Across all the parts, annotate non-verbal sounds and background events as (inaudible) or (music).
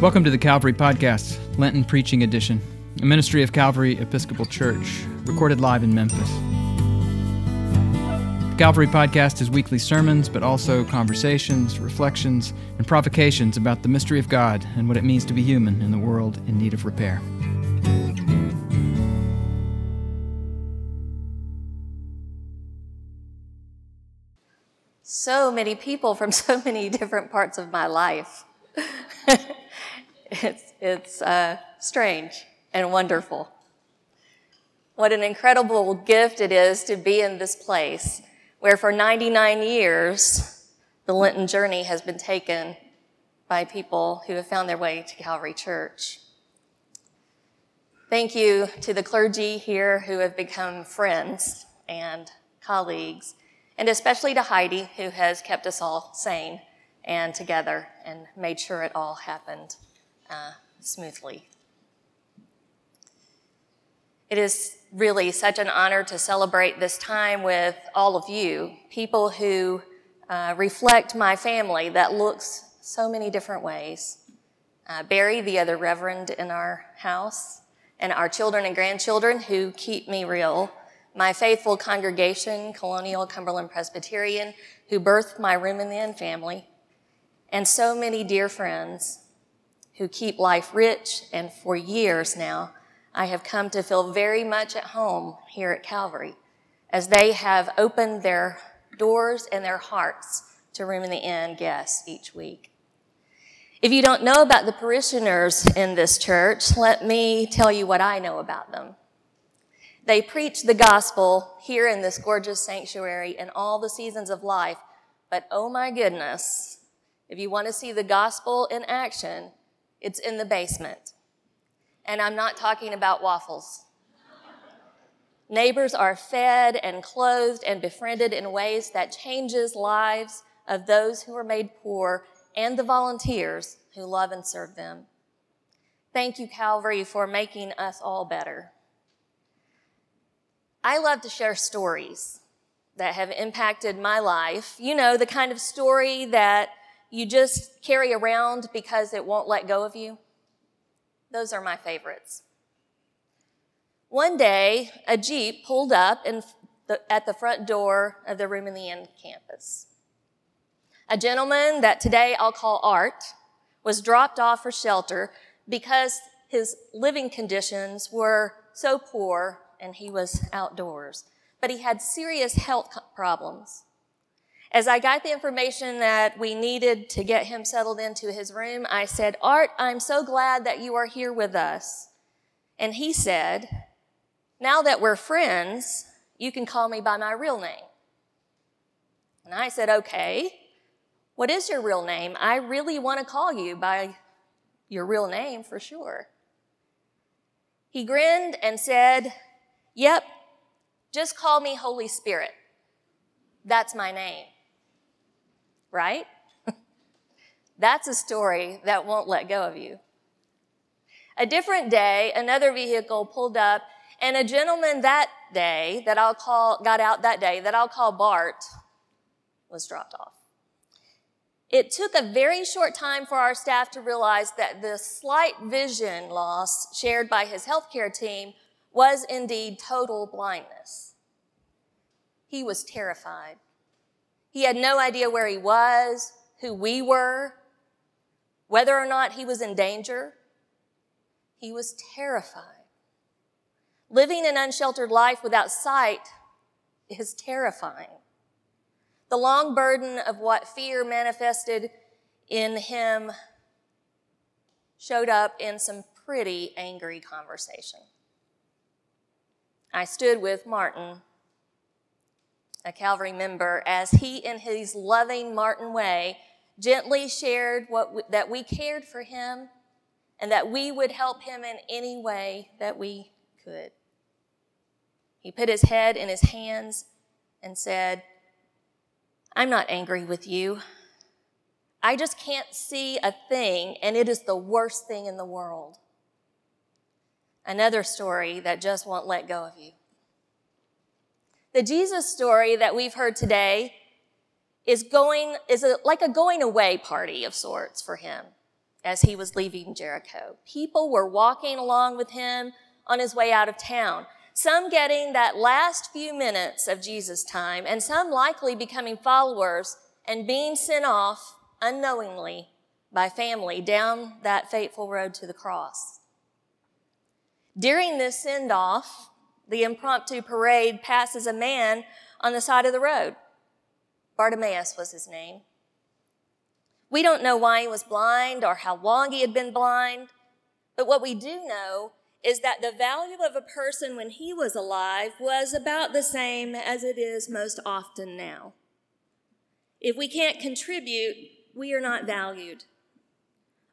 Welcome to the Calvary Podcast, Lenten Preaching Edition, a ministry of Calvary Episcopal Church, recorded live in Memphis. The Calvary Podcast is weekly sermons, but also conversations, reflections, and provocations about the mystery of God and what it means to be human in the world in need of repair. So many people from (laughs) so many different parts of my life. (laughs) it's, it's uh, strange and wonderful. What an incredible gift it is to be in this place where for 99 years the Lenten journey has been taken by people who have found their way to Calvary Church. Thank you to the clergy here who have become friends and colleagues, and especially to Heidi who has kept us all sane and together and made sure it all happened uh, smoothly. It is really such an honor to celebrate this time with all of you, people who uh, reflect my family that looks so many different ways. Uh, Barry, the other reverend in our house, and our children and grandchildren who keep me real. My faithful congregation, Colonial Cumberland Presbyterian, who birthed my Room in the Inn family, and so many dear friends who keep life rich. And for years now, I have come to feel very much at home here at Calvary as they have opened their doors and their hearts to Room in the Inn guests each week. If you don't know about the parishioners in this church, let me tell you what I know about them. They preach the gospel here in this gorgeous sanctuary in all the seasons of life, but oh my goodness, if you want to see the gospel in action, it's in the basement. And I'm not talking about waffles. Neighbors are fed and clothed and befriended in ways that changes lives of those who are made poor and the volunteers who love and serve them. Thank you, Calvary, for making us all better. I love to share stories that have impacted my life. You know, the kind of story that you just carry around because it won't let go of you? Those are my favorites. One day, a Jeep pulled up the, at the front door of the Room in the Inn campus. A gentleman that today I'll call Art was dropped off for shelter because his living conditions were so poor and he was outdoors. But he had serious health problems. As I got the information that we needed to get him settled into his room, I said, Art, I'm so glad that you are here with us. And he said, Now that we're friends, you can call me by my real name. And I said, Okay, what is your real name? I really want to call you by your real name for sure. He grinned and said, Yep, just call me Holy Spirit. That's my name right? (laughs) That's a story that won't let go of you. A different day, another vehicle pulled up, and a gentleman that day that I'll call, got out that day that I'll call Bart was dropped off. It took a very short time for our staff to realize that the slight vision loss shared by his healthcare team was indeed total blindness. He was terrified. He had no idea where he was, who we were, whether or not he was in danger. He was terrified. Living an unsheltered life without sight is terrifying. The long burden of what fear manifested in him showed up in some pretty angry conversation. I stood with Martin a Calvary member, as he, in his loving Martin way, gently shared what we, that we cared for him and that we would help him in any way that we could. He put his head in his hands and said, I'm not angry with you. I just can't see a thing, and it is the worst thing in the world. Another story that just won't let go of you. The Jesus story that we've heard today is going, is a, like a going away party of sorts for him. as he was leaving Jericho. People were walking along with him on his way out of town, some getting that last few minutes of Jesus' time, and some likely becoming followers and being sent off unknowingly by family down that fateful road to the cross. During this send off, the impromptu parade passes a man on the side of the road. Bartimaeus was his name. We don't know why he was blind or how long he had been blind, but what we do know is that the value of a person when he was alive was about the same as it is most often now. If we can't contribute, we are not valued.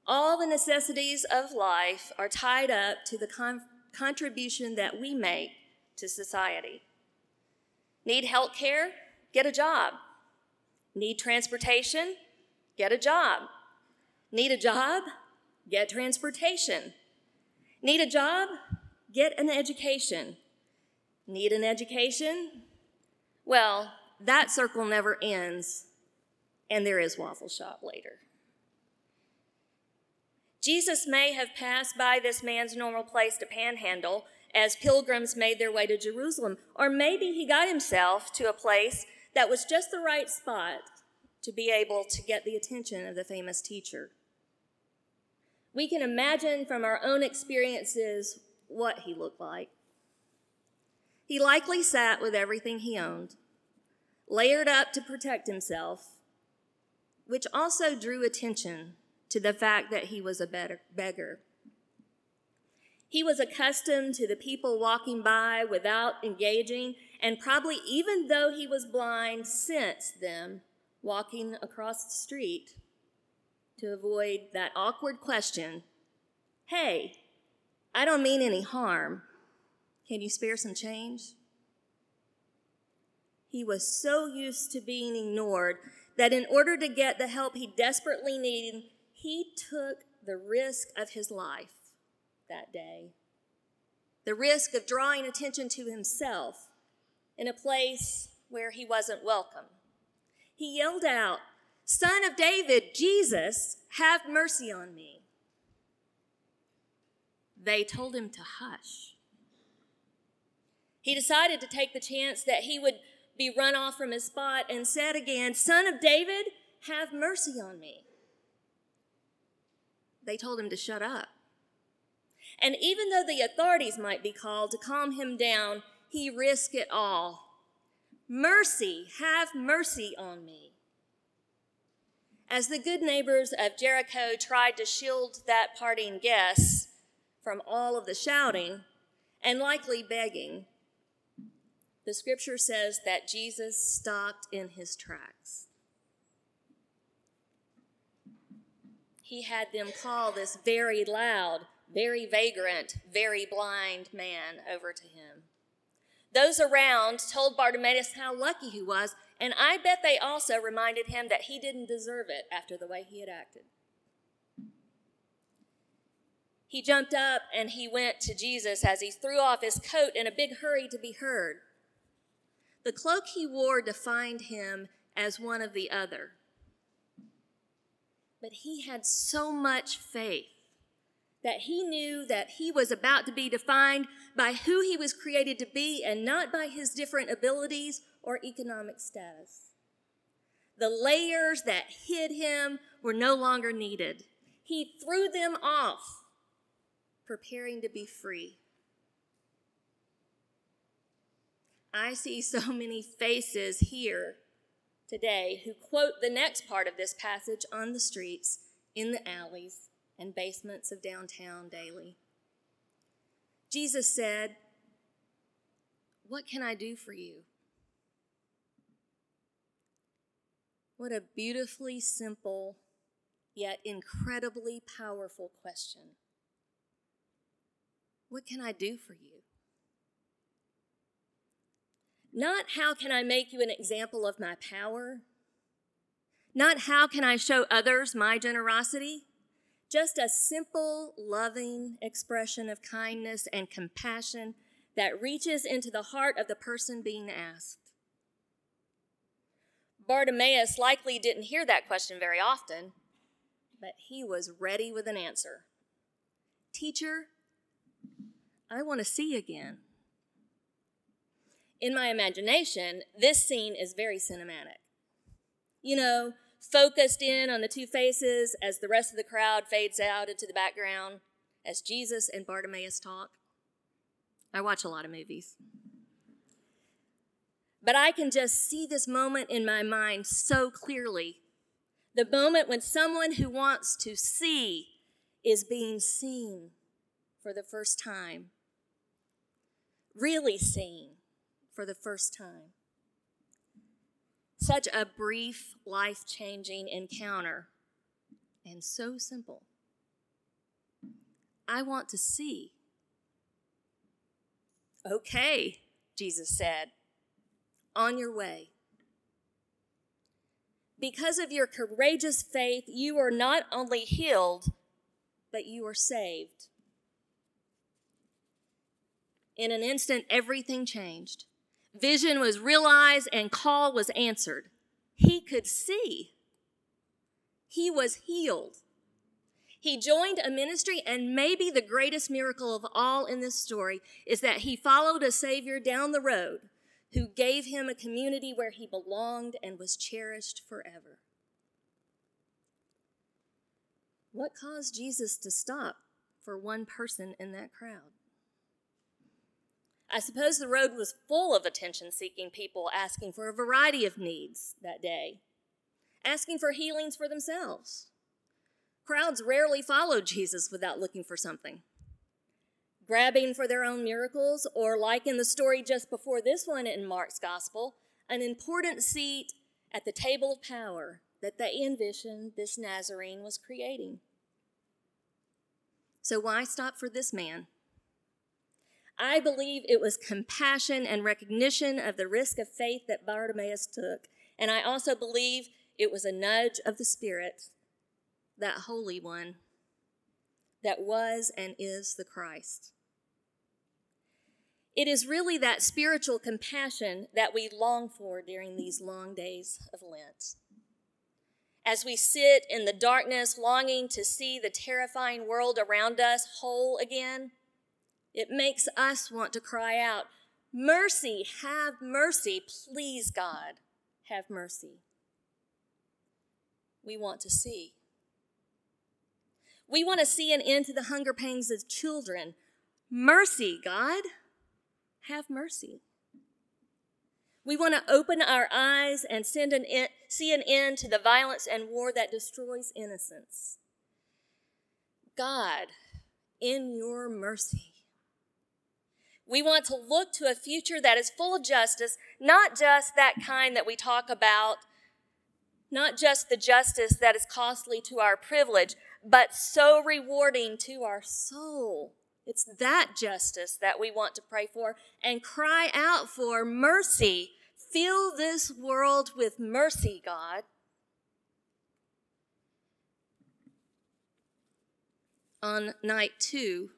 All the necessities of life are tied up to the con- contribution that we make to society. Need health care? Get a job. Need transportation? Get a job. Need a job? Get transportation. Need a job? Get an education. Need an education? Well, that circle never ends, and there is Waffle Shop later. Jesus may have passed by this man's normal place to panhandle as pilgrims made their way to Jerusalem, or maybe he got himself to a place that was just the right spot to be able to get the attention of the famous teacher. We can imagine from our own experiences what he looked like. He likely sat with everything he owned, layered up to protect himself, which also drew attention to the fact that he was a beggar. He was accustomed to the people walking by without engaging, and probably, even though he was blind, sensed them walking across the street to avoid that awkward question Hey, I don't mean any harm. Can you spare some change? He was so used to being ignored that in order to get the help he desperately needed, he took the risk of his life that day. The risk of drawing attention to himself in a place where he wasn't welcome. He yelled out, Son of David, Jesus, have mercy on me. They told him to hush. He decided to take the chance that he would be run off from his spot and said again, Son of David, have mercy on me. They told him to shut up. And even though the authorities might be called to calm him down, he risked it all. Mercy, have mercy on me. As the good neighbors of Jericho tried to shield that parting guest from all of the shouting and likely begging, the scripture says that Jesus stopped in his tracks. He had them call this very loud, very vagrant, very blind man over to him. Those around told Bartimaeus how lucky he was, and I bet they also reminded him that he didn't deserve it after the way he had acted. He jumped up and he went to Jesus as he threw off his coat in a big hurry to be heard. The cloak he wore defined him as one of the other. But he had so much faith that he knew that he was about to be defined by who he was created to be and not by his different abilities or economic status. The layers that hid him were no longer needed. He threw them off, preparing to be free. I see so (laughs) many faces here today who quote the next part of this passage on the streets, in the alleys, and basements of downtown daily. Jesus said, What can I do for you? What a beautifully simple, yet incredibly powerful question. What can I do for you? Not how can I make you an example of my power? Not how can I show others my generosity? Just a simple, loving expression of kindness and compassion that reaches into the heart of the person being asked. Bartimaeus likely didn't hear that question very often. but he was ready with an answer. Teacher, I want to see again. In my imagination, this scene is very cinematic. You know, focused in on the two faces as the rest of the crowd fades out into the background as Jesus and Bartimaeus talk. I watch a lot of movies. But I can just see this moment in my mind so clearly. The moment when someone who wants to see is being seen for the first time. Really seen for the first time. Such a brief, life changing encounter, and so simple. I want to see. Okay, Jesus said, on your way. Because of your courageous faith, you are not only healed, but you are saved. In an instant, everything changed. Vision was realized and call was answered. He could see. He was healed. He joined a ministry, and maybe the greatest miracle of all in this story is that he followed a Savior down the road who gave him a community where he belonged and was cherished forever. What caused Jesus to stop for one person in that crowd? I suppose the road was full of attention seeking people asking for a variety of needs that day, asking for healings for themselves. Crowds rarely followed Jesus without looking for something. Grabbing for their own miracles, or like in the story just before this one in Mark's gospel, an important seat at the table of power that they envisioned this Nazarene was creating. So, why stop for this man? I believe it was compassion and recognition of the risk of faith that Bartimaeus took. And I also believe it was a nudge of the Spirit, that Holy One, that was and is the Christ. It is really that spiritual compassion that we long for during these long days of Lent. As we sit in the darkness, longing to see the terrifying world around us whole again, it makes us want to cry out, Mercy, have mercy, please, God, have mercy. We want to see. We want to see an end to the hunger pangs of children. Mercy, God, have mercy. We want to open our eyes and send an in, see an end to the violence and war that destroys innocence. God, in your mercy, we want to look to a future that is full of justice, not just that kind that we talk about, not just the justice that is costly to our privilege, but so rewarding to our soul. It's that justice that we want to pray for and cry out for mercy. Fill this world with mercy, God. On night two,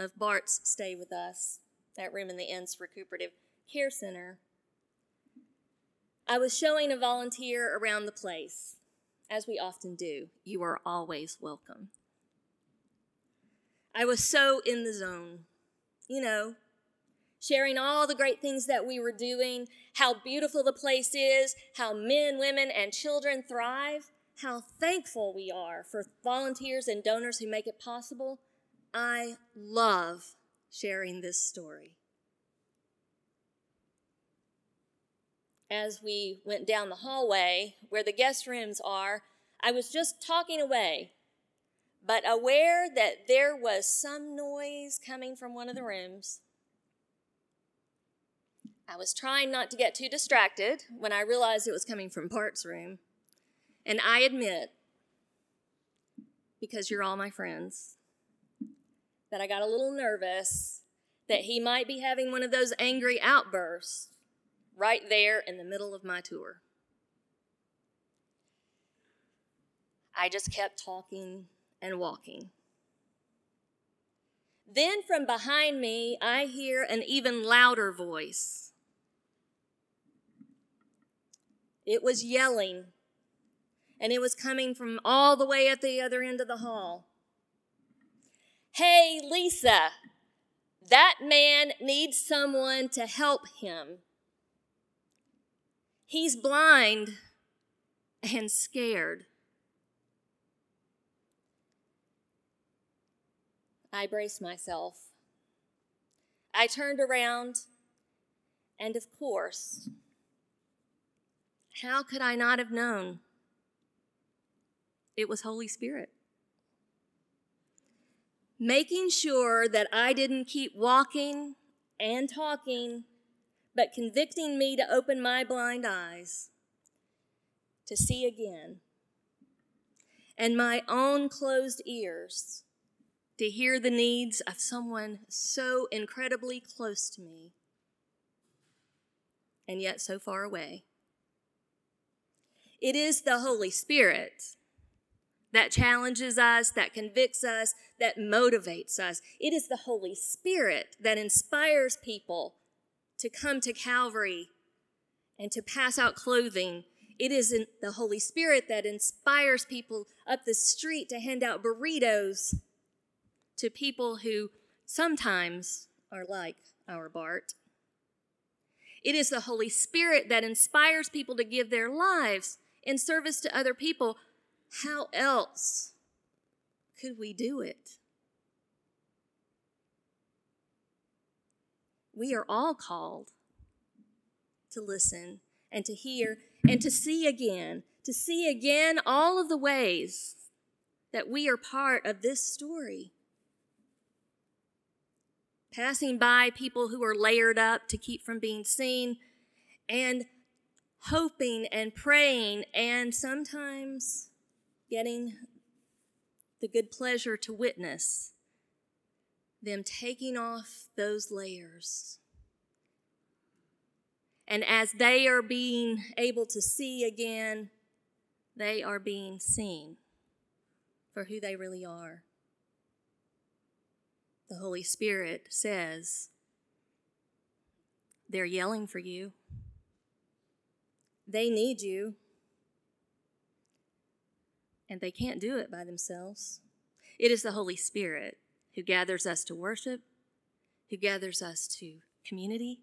of Bart's stay with us, that room in the Inn's Recuperative Care Center, I was showing a volunteer around the place, as we often do. You are always welcome. I was so in the zone, you know, sharing all the great things that we were doing, how beautiful the place is, how men, women, and children thrive, how thankful we are for volunteers and donors who make it possible. I love sharing this story. As we went down the hallway where the guest rooms are, I was just talking away, but aware that there was some noise coming from one of the rooms. I was trying not to get too distracted when I realized it was coming from Bart's room. And I admit, because you're all my friends, that I got a little nervous that he might be having one of those angry outbursts right there in the middle of my tour. I just kept talking and walking. Then from behind me, I hear an even louder voice. It was yelling, and it was coming from all the way at the other end of the hall. Hey, Lisa, that man needs someone to help him. He's blind and scared. I braced myself. I turned around, and of course, how could I not have known? It was Holy Spirit. Making sure that I didn't keep walking and talking, but convicting me to open my blind eyes to see again, and my own closed ears to hear the needs of someone so incredibly close to me and yet so far away. It is the Holy Spirit that challenges us, that convicts us, that motivates us. It is the Holy Spirit that inspires people to come to Calvary and to pass out clothing. It is the Holy Spirit that inspires people up the street to hand out burritos to people who sometimes are like our Bart. It is the Holy Spirit that inspires people to give their lives in service to other people. How else could we do it? We are all called to listen and to hear and to see again, to see again all of the ways that we are part of this story passing by people who are layered up to keep from being seen, and hoping and praying, and sometimes getting the good pleasure to witness them taking off those layers. And as they are being able to see again, they are being seen for who they really are the Holy Spirit says, they're yelling for you. They need you. And they can't do it by themselves. It is the Holy Spirit who gathers us to worship, who gathers us to community,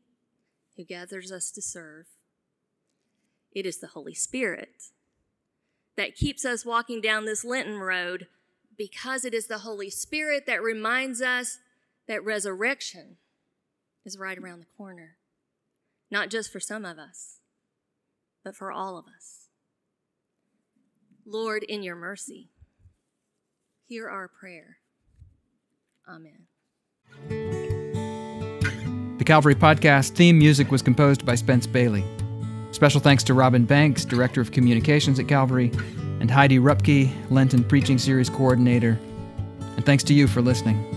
who gathers us to serve. It is the Holy Spirit that keeps us walking down this Lenten road because it is the Holy Spirit that reminds us that resurrection is right around the corner. Not just for some of us, but for all of us. Lord, in your mercy, hear our prayer. Amen. The Calvary Podcast theme music was composed by Spence Bailey. Special thanks to Robin Banks, Director of Communications at Calvary, and Heidi Rupke, Lenten Preaching Series Coordinator. And thanks to you for listening.